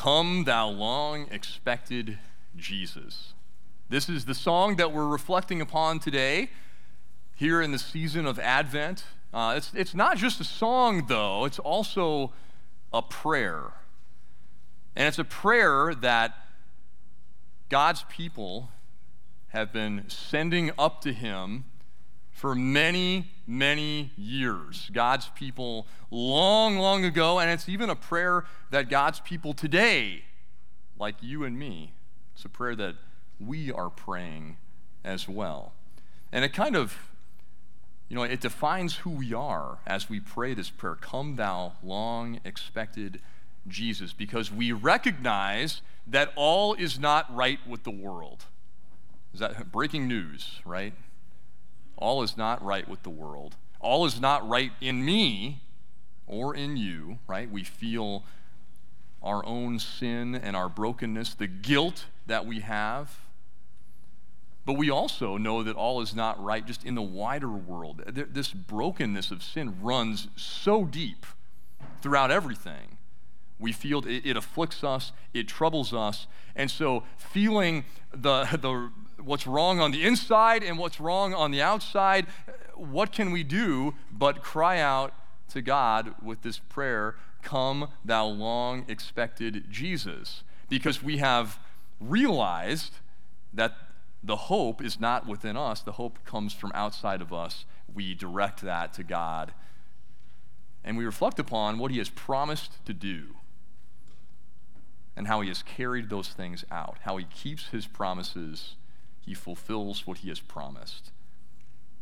Come, thou long expected Jesus. This is the song that we're reflecting upon today, here in the season of Advent. Uh, it's, it's not just a song, though, it's also a prayer. And it's a prayer that God's people have been sending up to Him for many, many years. God's people long, long ago, and it's even a prayer that God's people today, like you and me, it's a prayer that we are praying as well. And it kind of, you know, it defines who we are as we pray this prayer Come, thou long expected Jesus, because we recognize that all is not right with the world. Is that breaking news, right? All is not right with the world. All is not right in me or in you, right? We feel our own sin and our brokenness, the guilt that we have. But we also know that all is not right just in the wider world. This brokenness of sin runs so deep throughout everything. We feel it, it afflicts us, it troubles us. And so, feeling the, the, what's wrong on the inside and what's wrong on the outside, what can we do but cry out to God with this prayer, Come, thou long expected Jesus? Because we have realized that the hope is not within us, the hope comes from outside of us. We direct that to God. And we reflect upon what He has promised to do and how He has carried those things out, how He keeps His promises he fulfills what he has promised.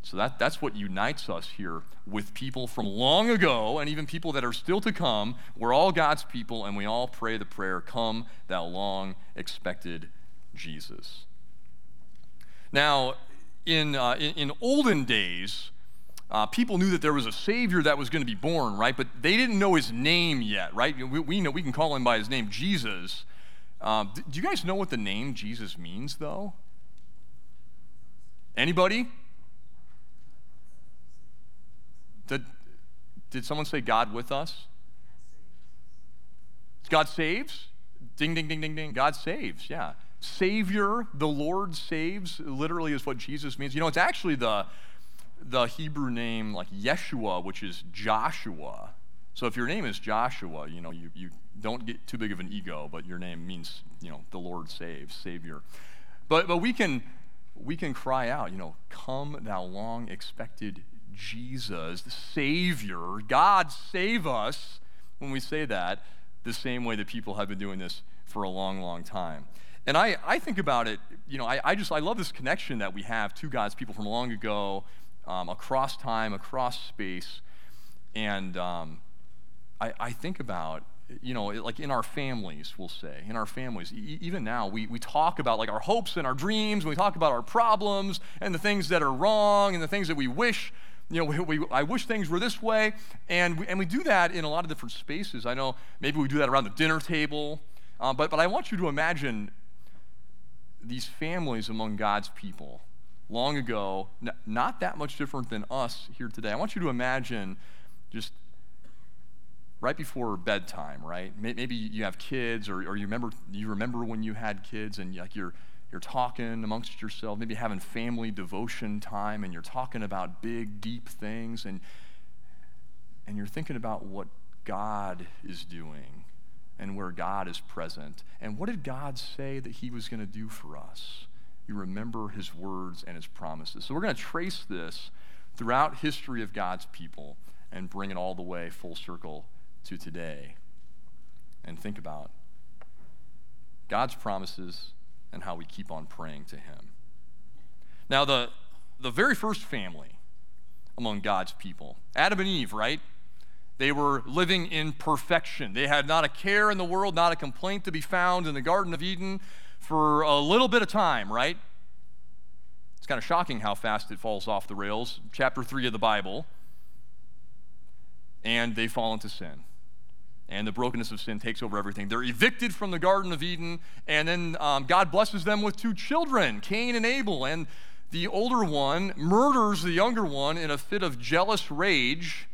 So that, that's what unites us here with people from long ago and even people that are still to come. We're all God's people and we all pray the prayer, Come, thou long expected Jesus. Now, in, uh, in, in, olden days, uh, people knew that there was a Savior that was going to be born, right? But they didn't know his name yet, right? We, we know we can call him by his name, Jesus. Uh, do you guys know what the name Jesus means, though? Anybody? Did, did someone say God with us? God saves? Ding, ding, ding, ding, ding. God saves, yeah. Savior, the Lord saves, literally is what Jesus means. You know, it's actually the, the Hebrew name like Yeshua, which is Joshua. So if your name is Joshua, you know, you, you don't get too big of an ego, but your name means, you know, the Lord saves, Savior. But, but we can we can cry out, you know, come thou long expected Jesus, the Savior, God save us, when we say that, the same way that people have been doing this for a long, long time. And I, I think about it, you know, I, I just, I love this connection that we have to God's people from long ago, um, across time, across space. And um, I, I think about you know, like in our families, we'll say, in our families, e- even now, we, we talk about like our hopes and our dreams, and we talk about our problems and the things that are wrong and the things that we wish, you know, we, we, I wish things were this way. And we, and we do that in a lot of different spaces. I know maybe we do that around the dinner table, um, but, but I want you to imagine these families among God's people long ago, n- not that much different than us here today. I want you to imagine just right before bedtime, right? Maybe you have kids, or, or you remember you remember when you had kids, and like you're you're talking amongst yourself, maybe having family devotion time, and you're talking about big, deep things, and and you're thinking about what God is doing and where God is present. And what did God say that He was going to do for us? You remember His words and His promises. So we're going to trace this throughout history of God's people and bring it all the way full circle to today and think about God's promises and how we keep on praying to Him. Now, the, the very first family among God's people, Adam and Eve, right? They were living in perfection. They had not a care in the world, not a complaint to be found in the Garden of Eden for a little bit of time, right? It's kind of shocking how fast it falls off the rails. Chapter 3 of the Bible. And they fall into sin and the brokenness of sin takes over everything. They're evicted from the Garden of Eden, and then um, God blesses them with two children, Cain and Abel. And the older one murders the younger one in a fit of jealous rage,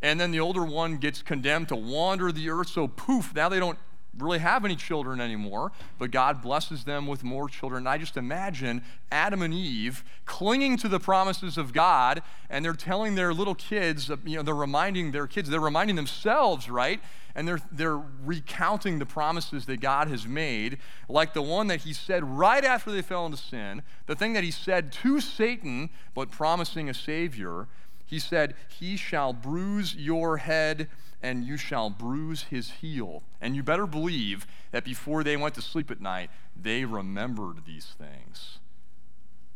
and then the older one gets condemned to wander the earth. So, poof, now they don't really have any children anymore, but God blesses them with more children. And I just imagine Adam and Eve clinging to the promises of God, and they're telling their little kids, uh, you know, they're reminding their kids, they're reminding themselves, right? And they're, they're recounting the promises that God has made, like the one that He said right after they fell into sin, the thing that He said to Satan, but promising a Savior. He said, He shall bruise your head and you shall bruise his heel. And you better believe that before they went to sleep at night, they remembered these things.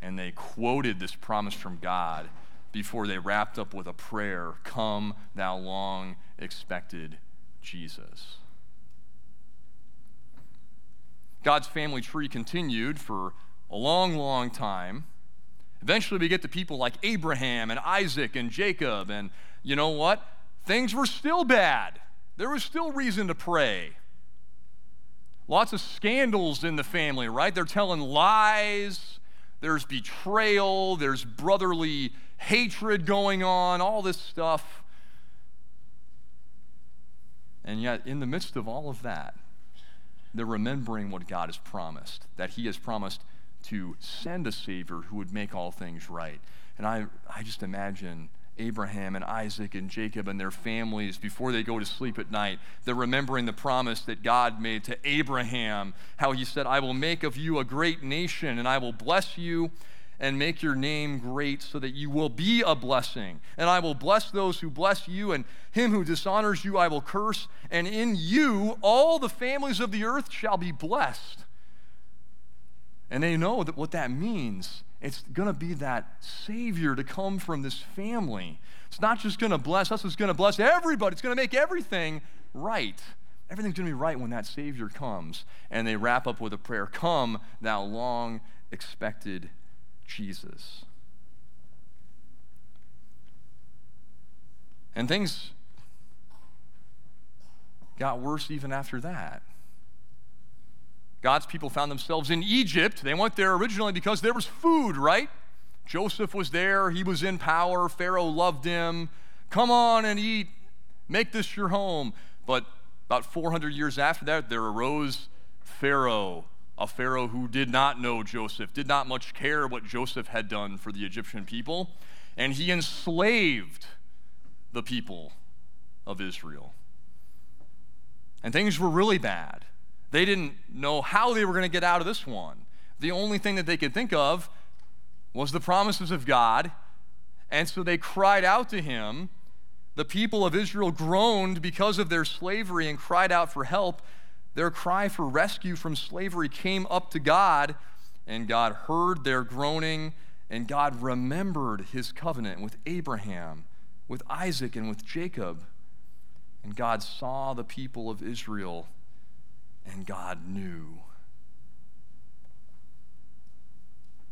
And they quoted this promise from God before they wrapped up with a prayer Come, thou long expected Jesus. God's family tree continued for a long, long time. Eventually, we get to people like Abraham and Isaac and Jacob. And you know what? Things were still bad. There was still reason to pray. Lots of scandals in the family, right? They're telling lies, there's betrayal, there's brotherly hatred going on, all this stuff. And yet, in the midst of all of that, they're remembering what God has promised that He has promised to send a Savior who would make all things right. And I, I just imagine Abraham and Isaac and Jacob and their families before they go to sleep at night. They're remembering the promise that God made to Abraham, how he said, I will make of you a great nation, and I will bless you and make your name great so that you will be a blessing. And I will bless those who bless you, and him who dishonors you I will curse. And in you all the families of the earth shall be blessed. And they know that what that means it's going to be that Savior to come from this family. It's not just going to bless us, it's going to bless everybody. It's going to make everything right. Everything's going to be right when that Savior comes. And they wrap up with a prayer Come, thou long expected Jesus. And things got worse even after that. God's people found themselves in Egypt. They went there originally because there was food, right? Joseph was there, he was in power, Pharaoh loved him. Come on and eat, make this your home. But about 400 years after that, there arose Pharaoh, a Pharaoh who did not know Joseph, did not much care what Joseph had done for the Egyptian people, and he enslaved the people of Israel. And things were really bad. They didn't know how they were going to get out of this one. The only thing that they could think of was the promises of God. And so they cried out to him. The people of Israel groaned because of their slavery and cried out for help. Their cry for rescue from slavery came up to God, and God heard their groaning, and God remembered his covenant with Abraham, with Isaac, and with Jacob. And God saw the people of Israel and God knew.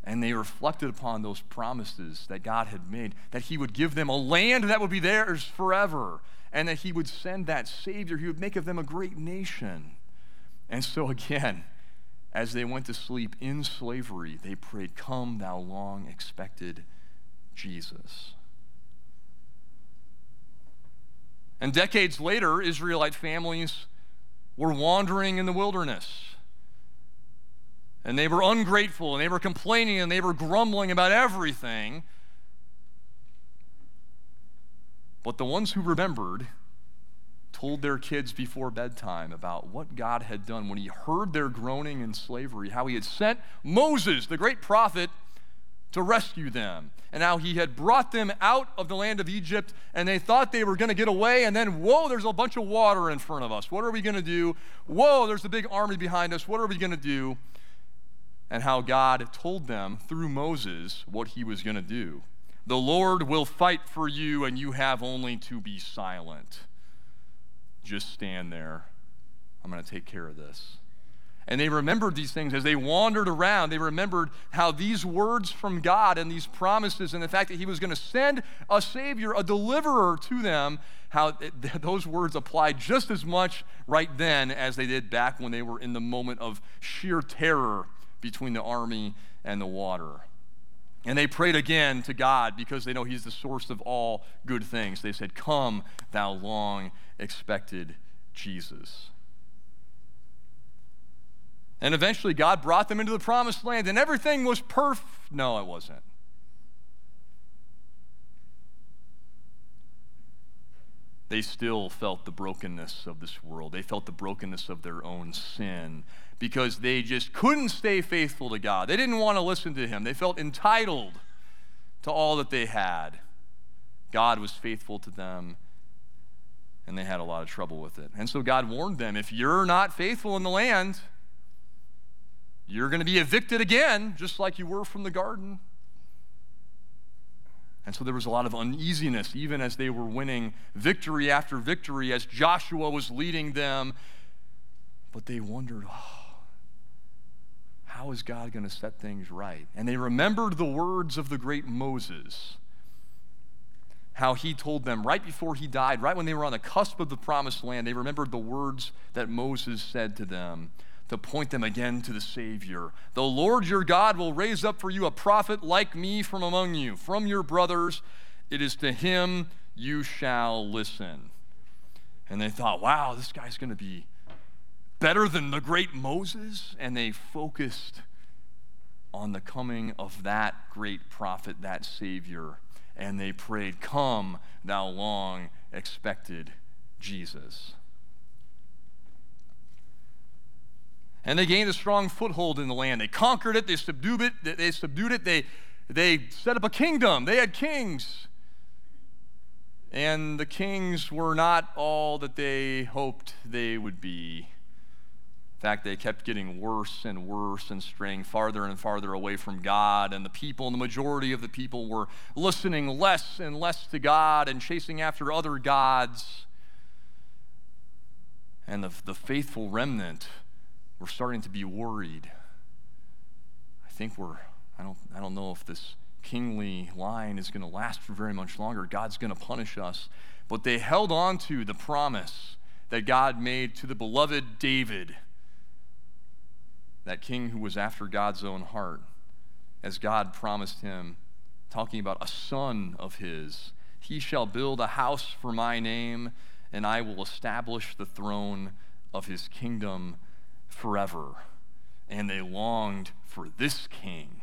And they reflected upon those promises that God had made, that He would give them a land that would be theirs forever, and that He would send that Savior. He would make of them a great nation. And so, again, as they went to sleep in slavery, they prayed, Come, thou long expected Jesus. And decades later, Israelite families were wandering in the wilderness. And they were ungrateful and they were complaining and they were grumbling about everything. But the ones who remembered told their kids before bedtime about what God had done when He heard their groaning in slavery, how He had sent Moses, the great prophet, to rescue them. And how he had brought them out of the land of Egypt, and they thought they were going to get away, and then, whoa, there's a bunch of water in front of us. What are we going to do? Whoa, there's a big army behind us. What are we going to do? And how God told them through Moses what he was going to do. The Lord will fight for you, and you have only to be silent. Just stand there. I'm going to take care of this. And they remembered these things as they wandered around. They remembered how these words from God and these promises and the fact that He was going to send a Savior, a deliverer to them, how those words applied just as much right then as they did back when they were in the moment of sheer terror between the army and the water. And they prayed again to God because they know He's the source of all good things. They said, Come, thou long expected Jesus. And eventually, God brought them into the promised land, and everything was perfect. No, it wasn't. They still felt the brokenness of this world. They felt the brokenness of their own sin because they just couldn't stay faithful to God. They didn't want to listen to Him. They felt entitled to all that they had. God was faithful to them, and they had a lot of trouble with it. And so God warned them if you're not faithful in the land, you're going to be evicted again, just like you were from the garden. And so there was a lot of uneasiness, even as they were winning victory after victory, as Joshua was leading them. But they wondered, oh, how is God going to set things right? And they remembered the words of the great Moses, how he told them right before he died, right when they were on the cusp of the promised land, they remembered the words that Moses said to them to point them again to the Savior. The Lord your God will raise up for you a prophet like me from among you, from your brothers. It is to him you shall listen. And they thought, wow, this guy's going to be better than the great Moses. And they focused on the coming of that great prophet, that Savior. And they prayed, Come, thou long expected Jesus. And they gained a strong foothold in the land. They conquered it, they subdued it, they subdued it, they, they set up a kingdom. They had kings. And the kings were not all that they hoped they would be. In fact, they kept getting worse and worse and straying farther and farther away from God. And the people, and the majority of the people, were listening less and less to God and chasing after other gods. And the, the faithful remnant we're starting to be worried. I think we're, I don't, I don't know if this kingly line is going to last for very much longer. God's going to punish us. But they held on to the promise that God made to the beloved David, that king who was after God's own heart, as God promised him, talking about a son of his. He shall build a house for my name, and I will establish the throne of his kingdom forever. And they longed for this king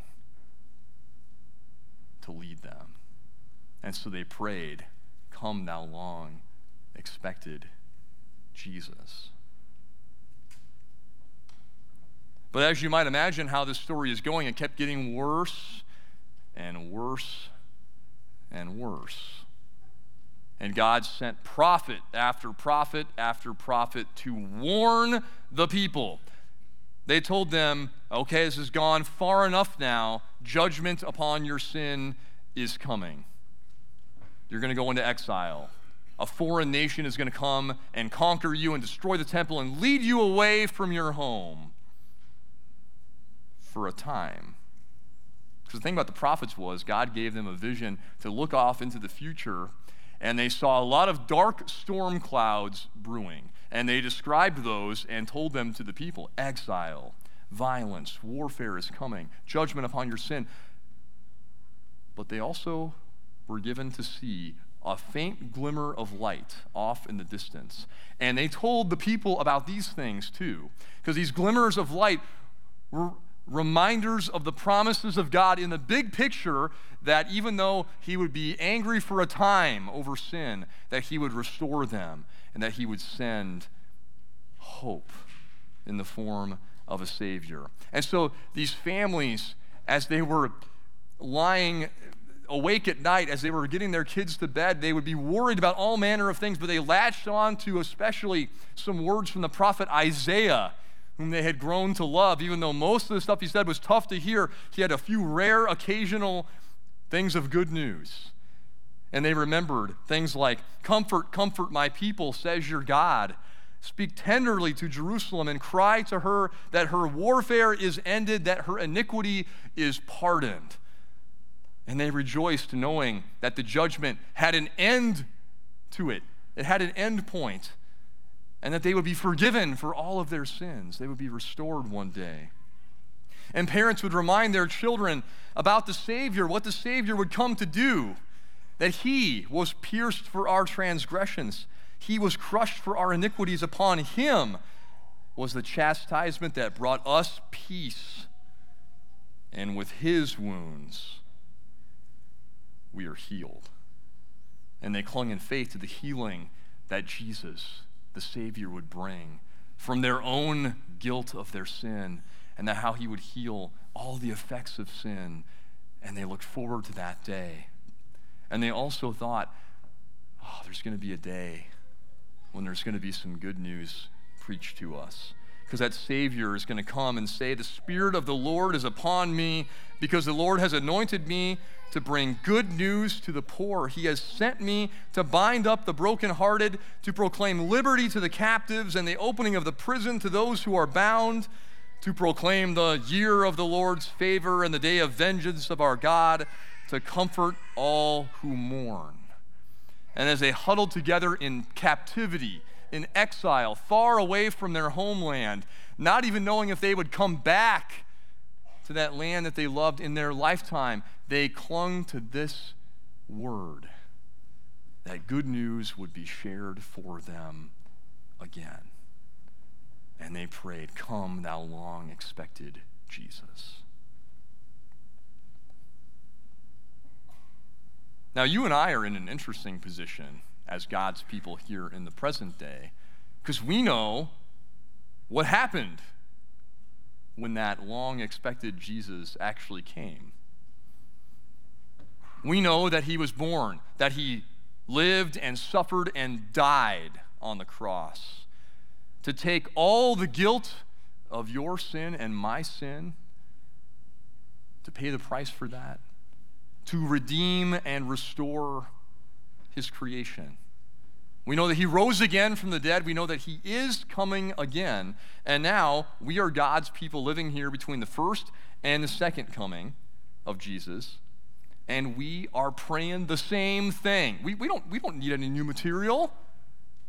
to lead them. And so they prayed, Come thou long expected Jesus. But as you might imagine how this story is going, it kept getting worse and worse and worse. And God sent prophet after prophet after prophet to warn the people. They told them, okay, this has gone far enough now. Judgment upon your sin is coming. You're going to go into exile. A foreign nation is going to come and conquer you and destroy the temple and lead you away from your home for a time. Because the thing about the prophets was God gave them a vision to look off into the future and they saw a lot of dark storm clouds brewing. And they described those and told them to the people exile, violence, warfare is coming, judgment upon your sin. But they also were given to see a faint glimmer of light off in the distance. And they told the people about these things too, because these glimmers of light were reminders of the promises of God in the big picture that even though he would be angry for a time over sin, that he would restore them and that he would send hope in the form of a Savior. And so these families, as they were lying awake at night, as they were getting their kids to bed, they would be worried about all manner of things, but they latched on to especially some words from the prophet Isaiah whom they had grown to love, even though most of the stuff he said was tough to hear. He had a few rare occasional things of good news. And they remembered things like, Comfort, comfort my people, says your God. Speak tenderly to Jerusalem and cry to her that her warfare is ended, that her iniquity is pardoned. And they rejoiced knowing that the judgment had an end to it, it had an end point and that they would be forgiven for all of their sins. They would be restored one day. And parents would remind their children about the Savior, what the Savior would come to do, that He was pierced for our transgressions, He was crushed for our iniquities upon Him. was the chastisement that brought us peace, and with his wounds we are healed. And they clung in faith to the healing that Jesus, the Savior, would bring from their own guilt of their sin, and that how he would heal all the effects of sin. And they looked forward to that day. And they also thought, oh, there's going to be a day when there's going to be some good news preached to us. Because that Savior is going to come and say, The Spirit of the Lord is upon me, because the Lord has anointed me to bring good news to the poor. He has sent me to bind up the brokenhearted, to proclaim liberty to the captives, and the opening of the prison to those who are bound, to proclaim the year of the Lord's favor and the day of vengeance of our God, to comfort all who mourn. And as they huddled together in captivity, in exile, far away from their homeland, not even knowing if they would come back to that land that they loved in their lifetime, they clung to this word that good news would be shared for them again. And they prayed, Come, thou long expected Jesus. Now, you and I are in an interesting position as God's people here in the present day because we know what happened when that long expected Jesus actually came. We know that he was born, that he lived and suffered and died on the cross to take all the guilt of your sin and my sin, to pay the price for that to redeem and restore his creation. We know that he rose again from the dead. We know that he is coming again. And now we are God's people living here between the first and the second coming of Jesus. And we are praying the same thing. We, we, don't, we don't need any new material.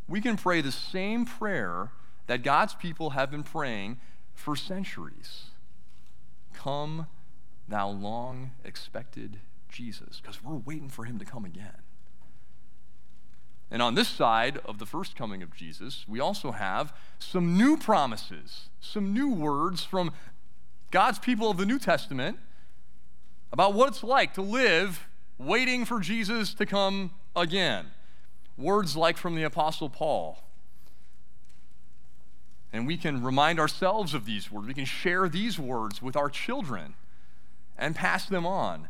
We can pray the same prayer that God's people have been praying for centuries. Come, thou long expected Jesus because we're waiting for him to come again. And on this side of the first coming of Jesus, we also have some new promises, some new words from God's people of the New Testament about what it's like to live waiting for Jesus to come again. Words like from the Apostle Paul. And we can remind ourselves of these words. We can share these words with our children and pass them on.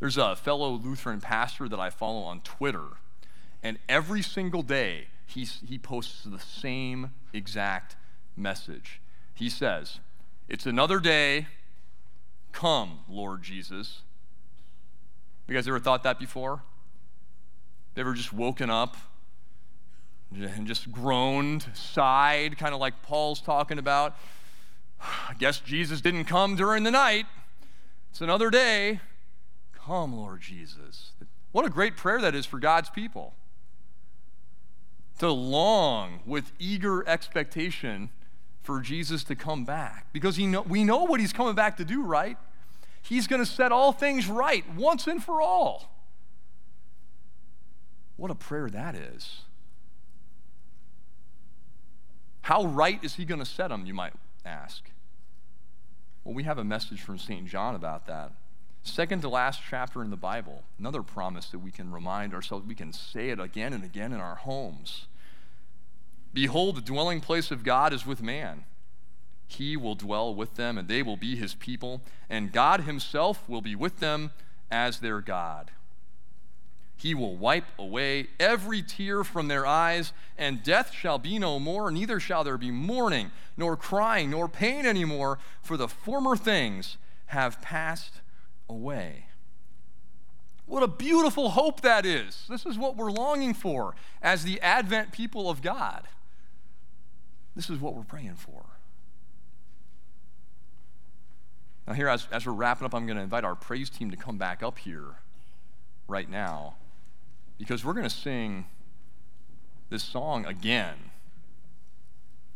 There's a fellow Lutheran pastor that I follow on Twitter, and every single day he's, he posts the same exact message. He says, It's another day. Come, Lord Jesus. You guys ever thought that before? They ever just woken up and just groaned, sighed, kind of like Paul's talking about? I guess Jesus didn't come during the night. It's another day. Come, Lord Jesus. What a great prayer that is for God's people. To long with eager expectation for Jesus to come back. Because he know, we know what he's coming back to do, right? He's going to set all things right once and for all. What a prayer that is. How right is he going to set them, you might ask? Well, we have a message from St. John about that. Second to last chapter in the Bible, another promise that we can remind ourselves, we can say it again and again in our homes. Behold, the dwelling place of God is with man. He will dwell with them, and they will be his people, and God himself will be with them as their God. He will wipe away every tear from their eyes, and death shall be no more, neither shall there be mourning, nor crying, nor pain anymore, for the former things have passed away. What a beautiful hope that is. This is what we're longing for as the Advent people of God. This is what we're praying for. Now, here, as, as we're wrapping up, I'm going to invite our praise team to come back up here right now because we're going to sing this song again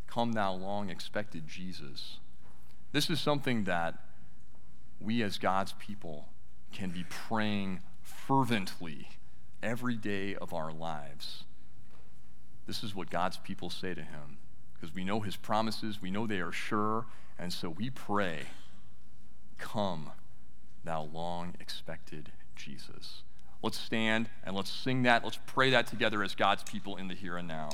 Come Thou Long Expected Jesus. This is something that we as God's people can be praying fervently every day of our lives. This is what God's people say to him because we know his promises, we know they are sure, and so we pray, Come, thou long expected Jesus. Let's stand and let's sing that. Let's pray that together as God's people in the here and now.